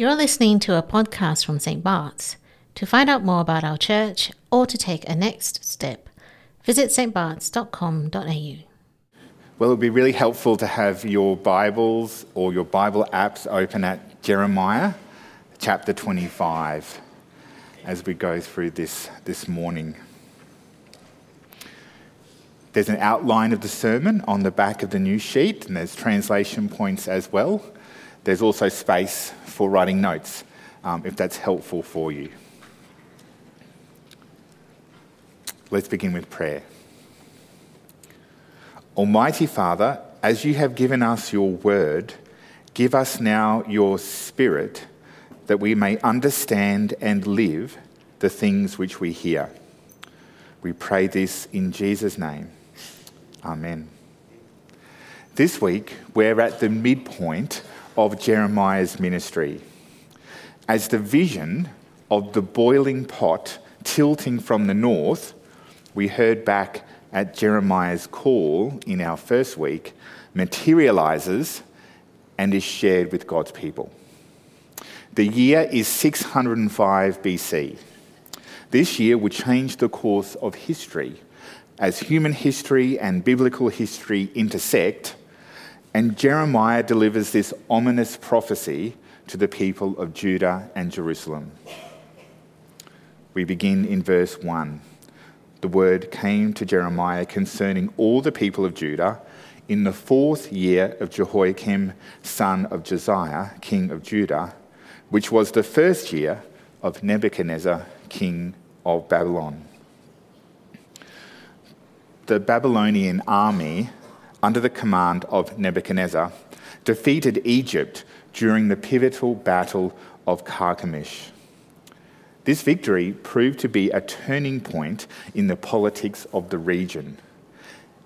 You're listening to a podcast from St. Bart's. To find out more about our church or to take a next step, visit stbarts.com.au. Well, it would be really helpful to have your Bibles or your Bible apps open at Jeremiah chapter 25 as we go through this this morning. There's an outline of the sermon on the back of the new sheet, and there's translation points as well. There's also space for writing notes um, if that's helpful for you. Let's begin with prayer. Almighty Father, as you have given us your word, give us now your spirit that we may understand and live the things which we hear. We pray this in Jesus' name. Amen. This week, we're at the midpoint of Jeremiah's ministry. As the vision of the boiling pot tilting from the north, we heard back at Jeremiah's call in our first week, materializes and is shared with God's people. The year is 605 BC. This year will change the course of history as human history and biblical history intersect and Jeremiah delivers this ominous prophecy to the people of Judah and Jerusalem. We begin in verse 1. The word came to Jeremiah concerning all the people of Judah in the fourth year of Jehoiakim, son of Josiah, king of Judah, which was the first year of Nebuchadnezzar, king of Babylon. The Babylonian army under the command of Nebuchadnezzar, defeated Egypt during the pivotal battle of Carchemish. This victory proved to be a turning point in the politics of the region,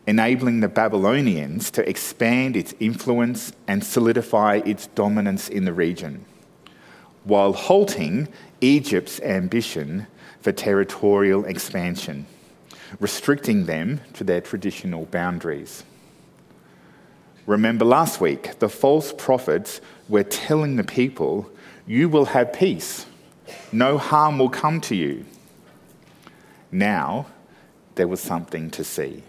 enabling the Babylonians to expand its influence and solidify its dominance in the region, while halting Egypt's ambition for territorial expansion, restricting them to their traditional boundaries. Remember last week, the false prophets were telling the people, You will have peace, no harm will come to you. Now, there was something to see.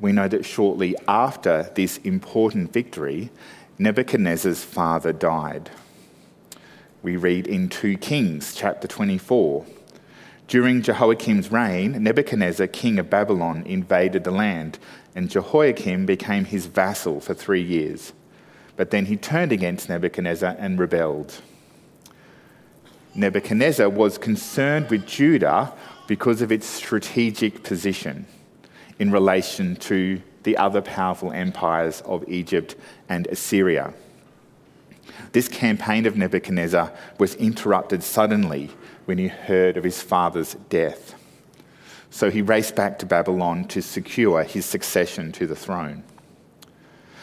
We know that shortly after this important victory, Nebuchadnezzar's father died. We read in 2 Kings chapter 24. During Jehoiakim's reign, Nebuchadnezzar, king of Babylon, invaded the land and Jehoiakim became his vassal for three years. But then he turned against Nebuchadnezzar and rebelled. Nebuchadnezzar was concerned with Judah because of its strategic position in relation to the other powerful empires of Egypt and Assyria. This campaign of Nebuchadnezzar was interrupted suddenly when he heard of his father's death. So he raced back to Babylon to secure his succession to the throne.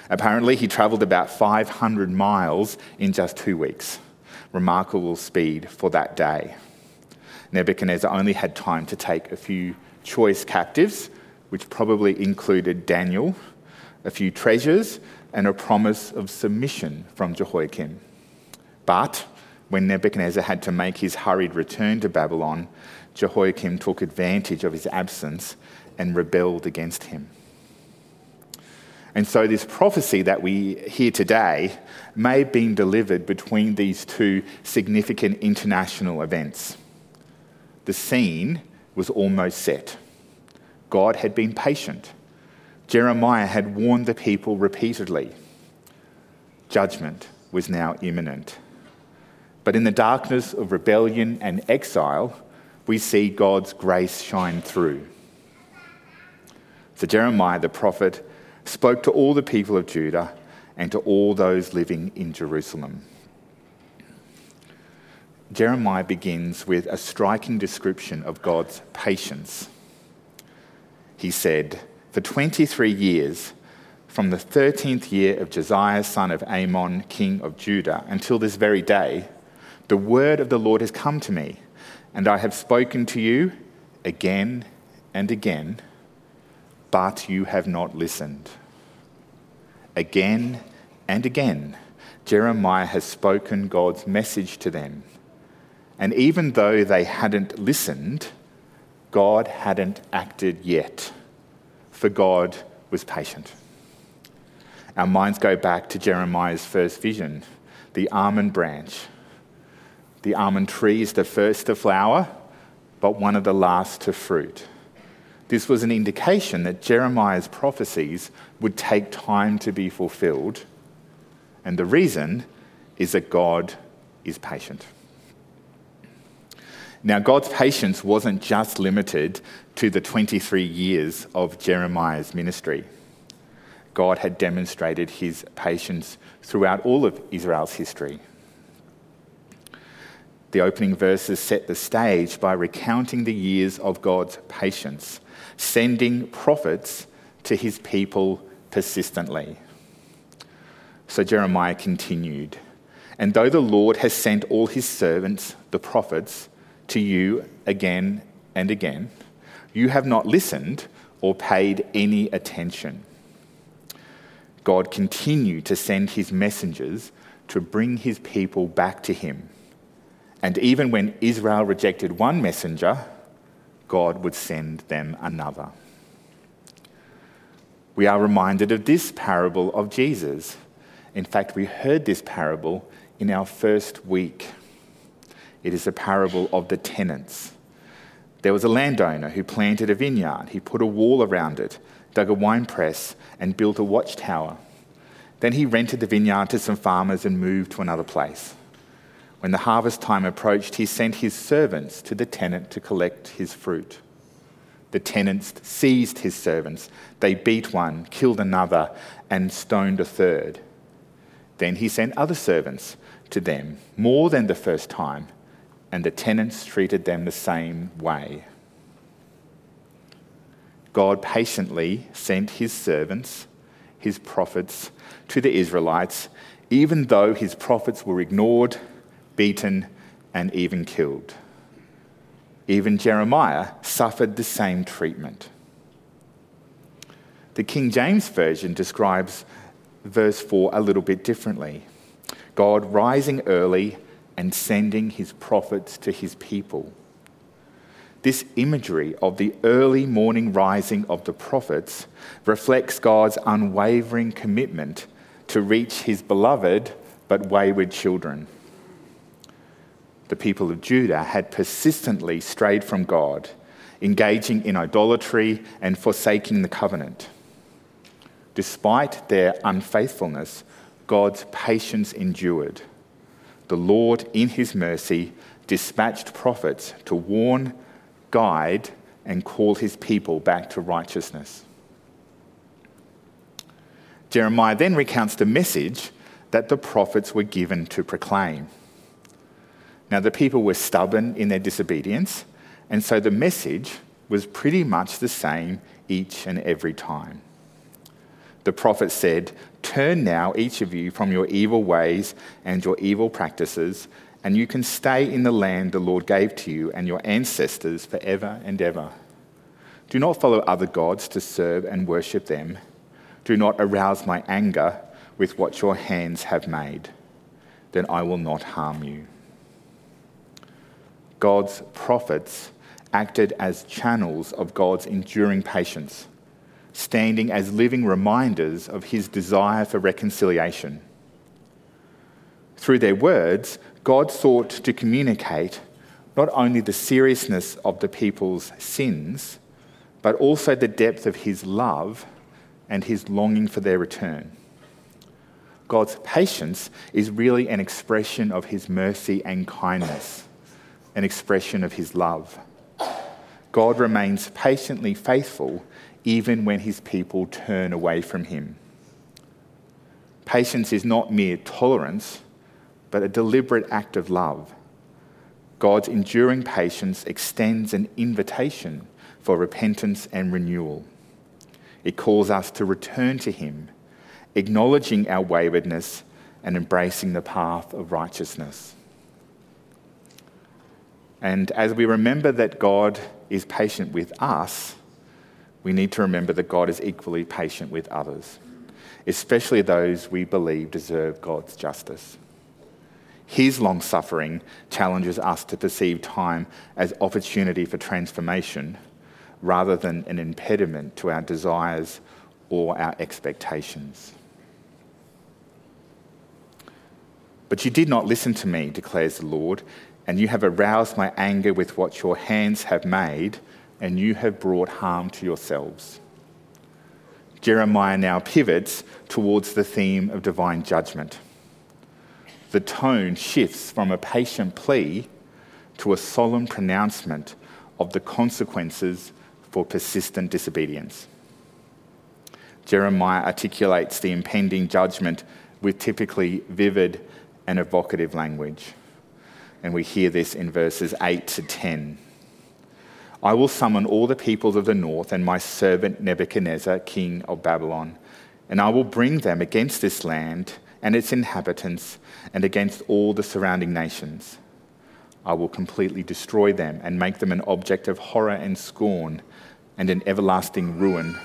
Apparently, he travelled about 500 miles in just two weeks. Remarkable speed for that day. Nebuchadnezzar only had time to take a few choice captives, which probably included Daniel, a few treasures, and a promise of submission from Jehoiakim. But when Nebuchadnezzar had to make his hurried return to Babylon, Jehoiakim took advantage of his absence and rebelled against him. And so, this prophecy that we hear today may have been delivered between these two significant international events. The scene was almost set. God had been patient. Jeremiah had warned the people repeatedly. Judgment was now imminent. But in the darkness of rebellion and exile, we see God's grace shine through. So Jeremiah the prophet spoke to all the people of Judah and to all those living in Jerusalem. Jeremiah begins with a striking description of God's patience. He said, For 23 years, from the 13th year of Josiah, son of Amon, king of Judah, until this very day, the word of the Lord has come to me and I have spoken to you again and again, but you have not listened. Again and again, Jeremiah has spoken God's message to them. And even though they hadn't listened, God hadn't acted yet, for God was patient. Our minds go back to Jeremiah's first vision the almond branch. The almond tree is the first to flower, but one of the last to fruit. This was an indication that Jeremiah's prophecies would take time to be fulfilled, and the reason is that God is patient. Now, God's patience wasn't just limited to the 23 years of Jeremiah's ministry. God had demonstrated his patience throughout all of Israel's history. The opening verses set the stage by recounting the years of God's patience, sending prophets to his people persistently. So Jeremiah continued, And though the Lord has sent all his servants, the prophets, to you again and again, you have not listened or paid any attention. God continued to send his messengers to bring his people back to him. And even when Israel rejected one messenger, God would send them another. We are reminded of this parable of Jesus. In fact, we heard this parable in our first week it is a parable of the tenants. There was a landowner who planted a vineyard. He put a wall around it, dug a wine press, and built a watchtower. Then he rented the vineyard to some farmers and moved to another place. When the harvest time approached, he sent his servants to the tenant to collect his fruit. The tenants seized his servants. They beat one, killed another, and stoned a third. Then he sent other servants to them, more than the first time and the tenants treated them the same way. God patiently sent his servants, his prophets, to the Israelites, even though his prophets were ignored, beaten, and even killed. Even Jeremiah suffered the same treatment. The King James Version describes verse 4 a little bit differently. God rising early and sending his prophets to his people. This imagery of the early morning rising of the prophets reflects God's unwavering commitment to reach his beloved but wayward children. The people of Judah had persistently strayed from God, engaging in idolatry and forsaking the covenant. Despite their unfaithfulness, God's patience endured the Lord, in his mercy, dispatched prophets to warn, guide, and call his people back to righteousness. Jeremiah then recounts the message that the prophets were given to proclaim. Now, the people were stubborn in their disobedience, and so the message was pretty much the same each and every time. The prophet said, Turn now, each of you, from your evil ways and your evil practices, and you can stay in the land the Lord gave to you and your ancestors forever and ever. Do not follow other gods to serve and worship them. Do not arouse my anger with what your hands have made. Then I will not harm you. God's prophets acted as channels of God's enduring patience standing as living reminders of his desire for reconciliation. Through their words, God sought to communicate not only the seriousness of the people's sins, but also the depth of his love and his longing for their return. God's patience is really an expression of his mercy and kindness, an expression of his love. God remains patiently faithful even when his people turn away from him. Patience is not mere tolerance, but a deliberate act of love. God's enduring patience extends an invitation for repentance and renewal. It calls us to return to Him, acknowledging our waywardness and embracing the path of righteousness. And as we remember that God is patient with us, we need to remember that God is equally patient with others. especially those we believe deserve God's justice. His long suffering challenges us to perceive time as opportunity for transformation rather than an impediment to our desires or our expectations. But you did not listen to me, declares the Lord, and you have aroused my anger with what your hands have made, and you have brought harm to yourselves. Jeremiah now pivots towards the theme of divine judgment the tone shifts from a patient plea to a solemn pronouncement of the consequences for persistent disobedience. Jeremiah articulates the impending judgment with typically vivid and evocative language. And we hear this in verses 8 to 10. I will summon all the peoples of the north and my servant Nebuchadnezzar, king of Babylon, and I will bring them against this land and its inhabitants and against all the surrounding nations. I will completely destroy them and make them an object of horror and scorn and an everlasting ruin.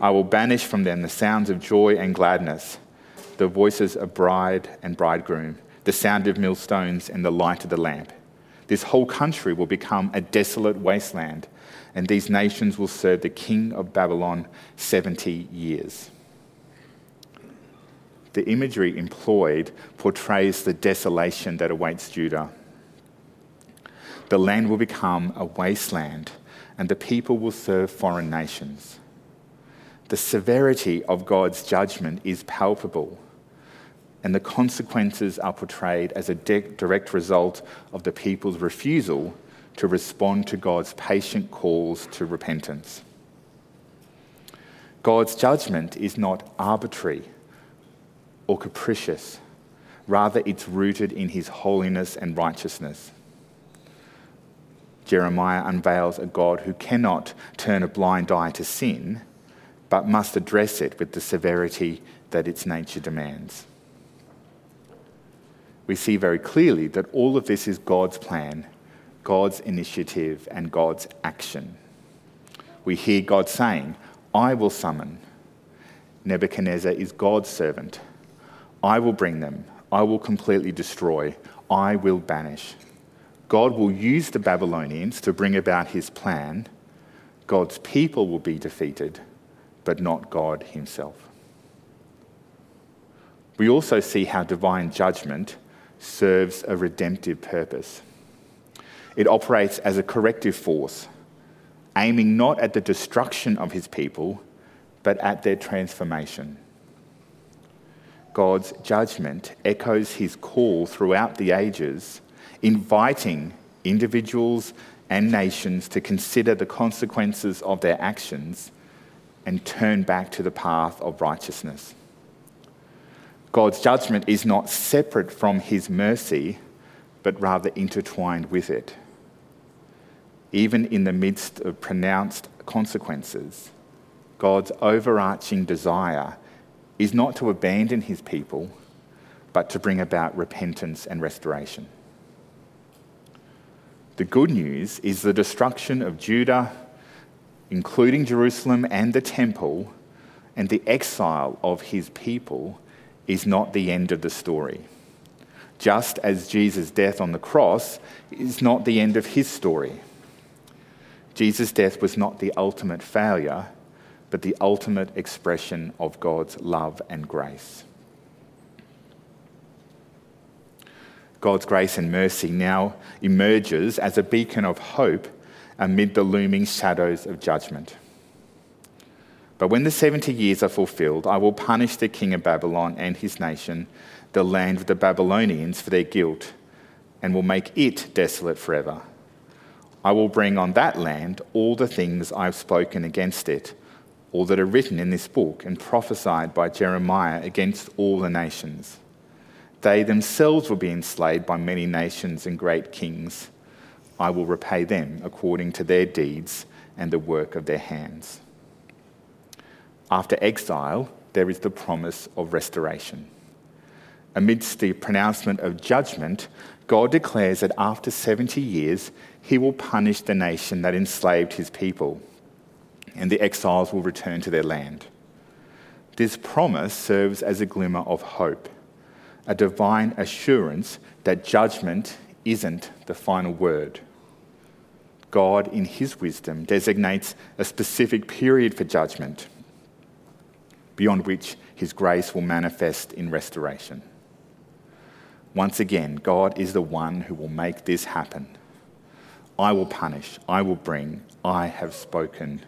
I will banish from them the sounds of joy and gladness, the voices of bride and bridegroom, the sound of millstones and the light of the lamp. This whole country will become a desolate wasteland, and these nations will serve the king of Babylon 70 years the imagery employed portrays the desolation that awaits Judah. The land will become a wasteland, and the people will serve foreign nations. The severity of God's judgment is palpable, and the consequences are portrayed as a de- direct result of the people's refusal to respond to God's patient calls to repentance. God's judgment is not arbitrary or capricious. Rather, it's rooted in his holiness and righteousness. Jeremiah unveils a God who cannot turn a blind eye to sin, but must address it with the severity that its nature demands. We see very clearly that all of this is God's plan, God's initiative, and God's action. We hear God saying, I will summon. Nebuchadnezzar is God's servant I will bring them. I will completely destroy. I will banish. God will use the Babylonians to bring about his plan. God's people will be defeated, but not God himself. We also see how divine judgment serves a redemptive purpose. It operates as a corrective force, aiming not at the destruction of his people, but at their transformation. God's judgment echoes his call throughout the ages, inviting individuals and nations to consider the consequences of their actions and turn back to the path of righteousness. God's judgment is not separate from his mercy, but rather intertwined with it. Even in the midst of pronounced consequences, God's overarching desire is not to abandon his people, but to bring about repentance and restoration. The good news is the destruction of Judah, including Jerusalem and the temple, and the exile of his people is not the end of the story. Just as Jesus' death on the cross is not the end of his story. Jesus' death was not the ultimate failure, but the ultimate expression of God's love and grace. God's grace and mercy now emerges as a beacon of hope amid the looming shadows of judgment. But when the 70 years are fulfilled, I will punish the king of Babylon and his nation, the land of the Babylonians, for their guilt, and will make it desolate forever. I will bring on that land all the things I've spoken against it all that are written in this book and prophesied by Jeremiah against all the nations. They themselves will be enslaved by many nations and great kings. I will repay them according to their deeds and the work of their hands. After exile, there is the promise of restoration. Amidst the pronouncement of judgment, God declares that after 70 years, he will punish the nation that enslaved his people and the exiles will return to their land. This promise serves as a glimmer of hope, a divine assurance that judgment isn't the final word. God, in His wisdom, designates a specific period for judgment, beyond which His grace will manifest in restoration. Once again, God is the one who will make this happen. I will punish, I will bring, I have spoken,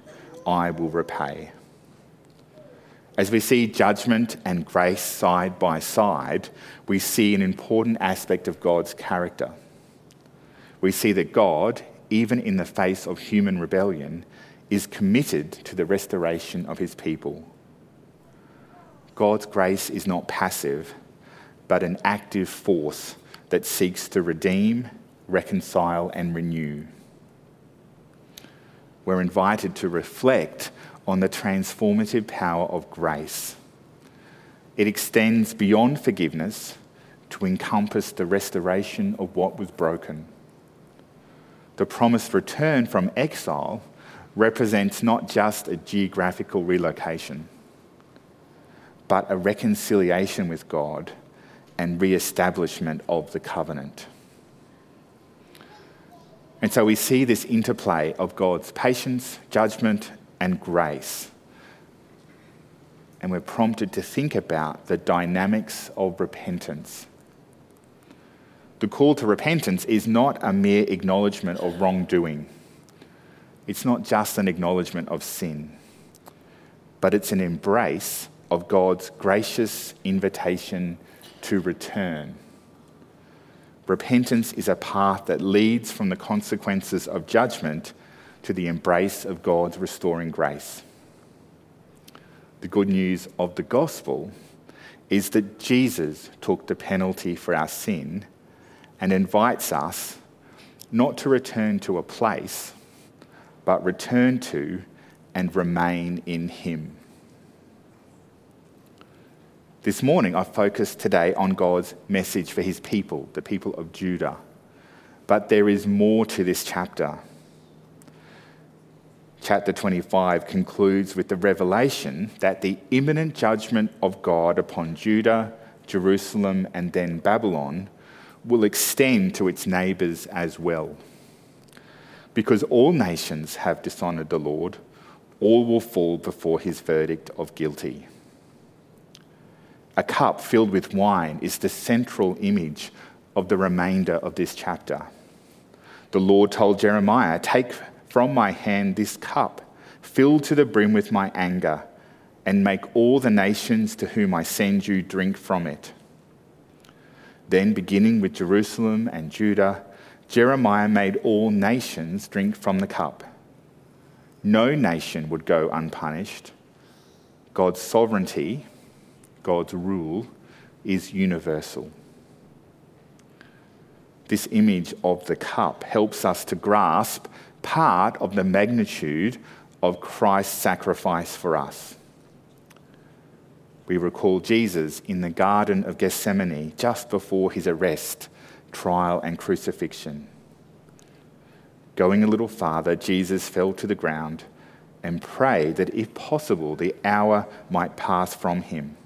I will repay. As we see judgment and grace side by side, we see an important aspect of God's character. We see that God, even in the face of human rebellion, is committed to the restoration of his people. God's grace is not passive, but an active force that seeks to redeem, reconcile, and renew. We're invited to reflect on the transformative power of grace. It extends beyond forgiveness to encompass the restoration of what was broken the promised return from exile represents not just a geographical relocation, but a reconciliation with God and re establishment of the covenant. And so we see this interplay of God's patience, judgment, and grace. And we're prompted to think about the dynamics of repentance the call to repentance is not a mere acknowledgement of wrongdoing. It's not just an acknowledgement of sin, but it's an embrace of God's gracious invitation to return. Repentance is a path that leads from the consequences of judgment to the embrace of God's restoring grace. The good news of the gospel is that Jesus took the penalty for our sin and invites us not to return to a place, but return to and remain in Him. This morning, I focused today on God's message for His people, the people of Judah. But there is more to this chapter. Chapter 25 concludes with the revelation that the imminent judgment of God upon Judah, Jerusalem, and then Babylon will extend to its neighbours as well. Because all nations have dishonoured the Lord, all will fall before his verdict of guilty. A cup filled with wine is the central image of the remainder of this chapter. The Lord told Jeremiah, Take from my hand this cup, filled to the brim with my anger, and make all the nations to whom I send you drink from it. Then, beginning with Jerusalem and Judah, Jeremiah made all nations drink from the cup. No nation would go unpunished. God's sovereignty, God's rule, is universal. This image of the cup helps us to grasp part of the magnitude of Christ's sacrifice for us. We recall Jesus in the Garden of Gethsemane just before his arrest, trial, and crucifixion. Going a little farther, Jesus fell to the ground and prayed that if possible, the hour might pass from him.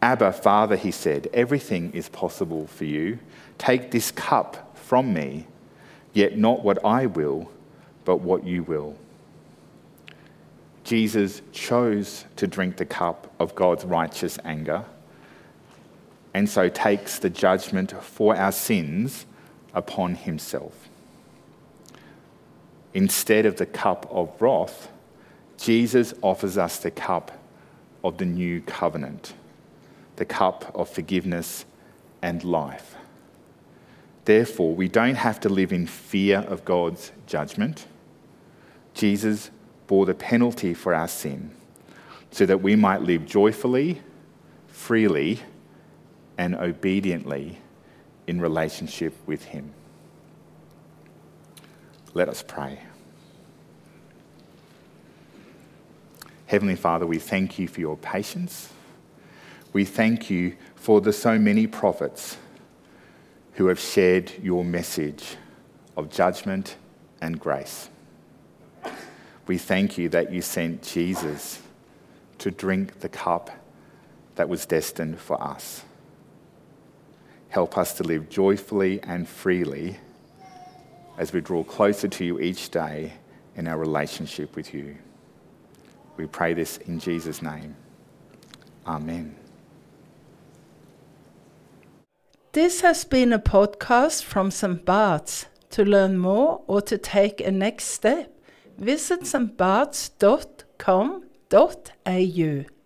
Abba, Father, he said, everything is possible for you. Take this cup from me, yet not what I will, but what you will. Jesus chose to drink the cup of God's righteous anger and so takes the judgment for our sins upon himself. Instead of the cup of wrath, Jesus offers us the cup of the new covenant, the cup of forgiveness and life. Therefore, we don't have to live in fear of God's judgment. Jesus bore the penalty for our sin so that we might live joyfully, freely, and obediently in relationship with Him. Let us pray. Heavenly Father, we thank you for your patience. We thank you for the so many prophets who have shared your message of judgment and grace. We thank you that you sent Jesus to drink the cup that was destined for us. Help us to live joyfully and freely as we draw closer to you each day in our relationship with you. We pray this in Jesus' name. Amen. This has been a podcast from St. Bart's. To learn more or to take a next step, visit stbarts.com.au.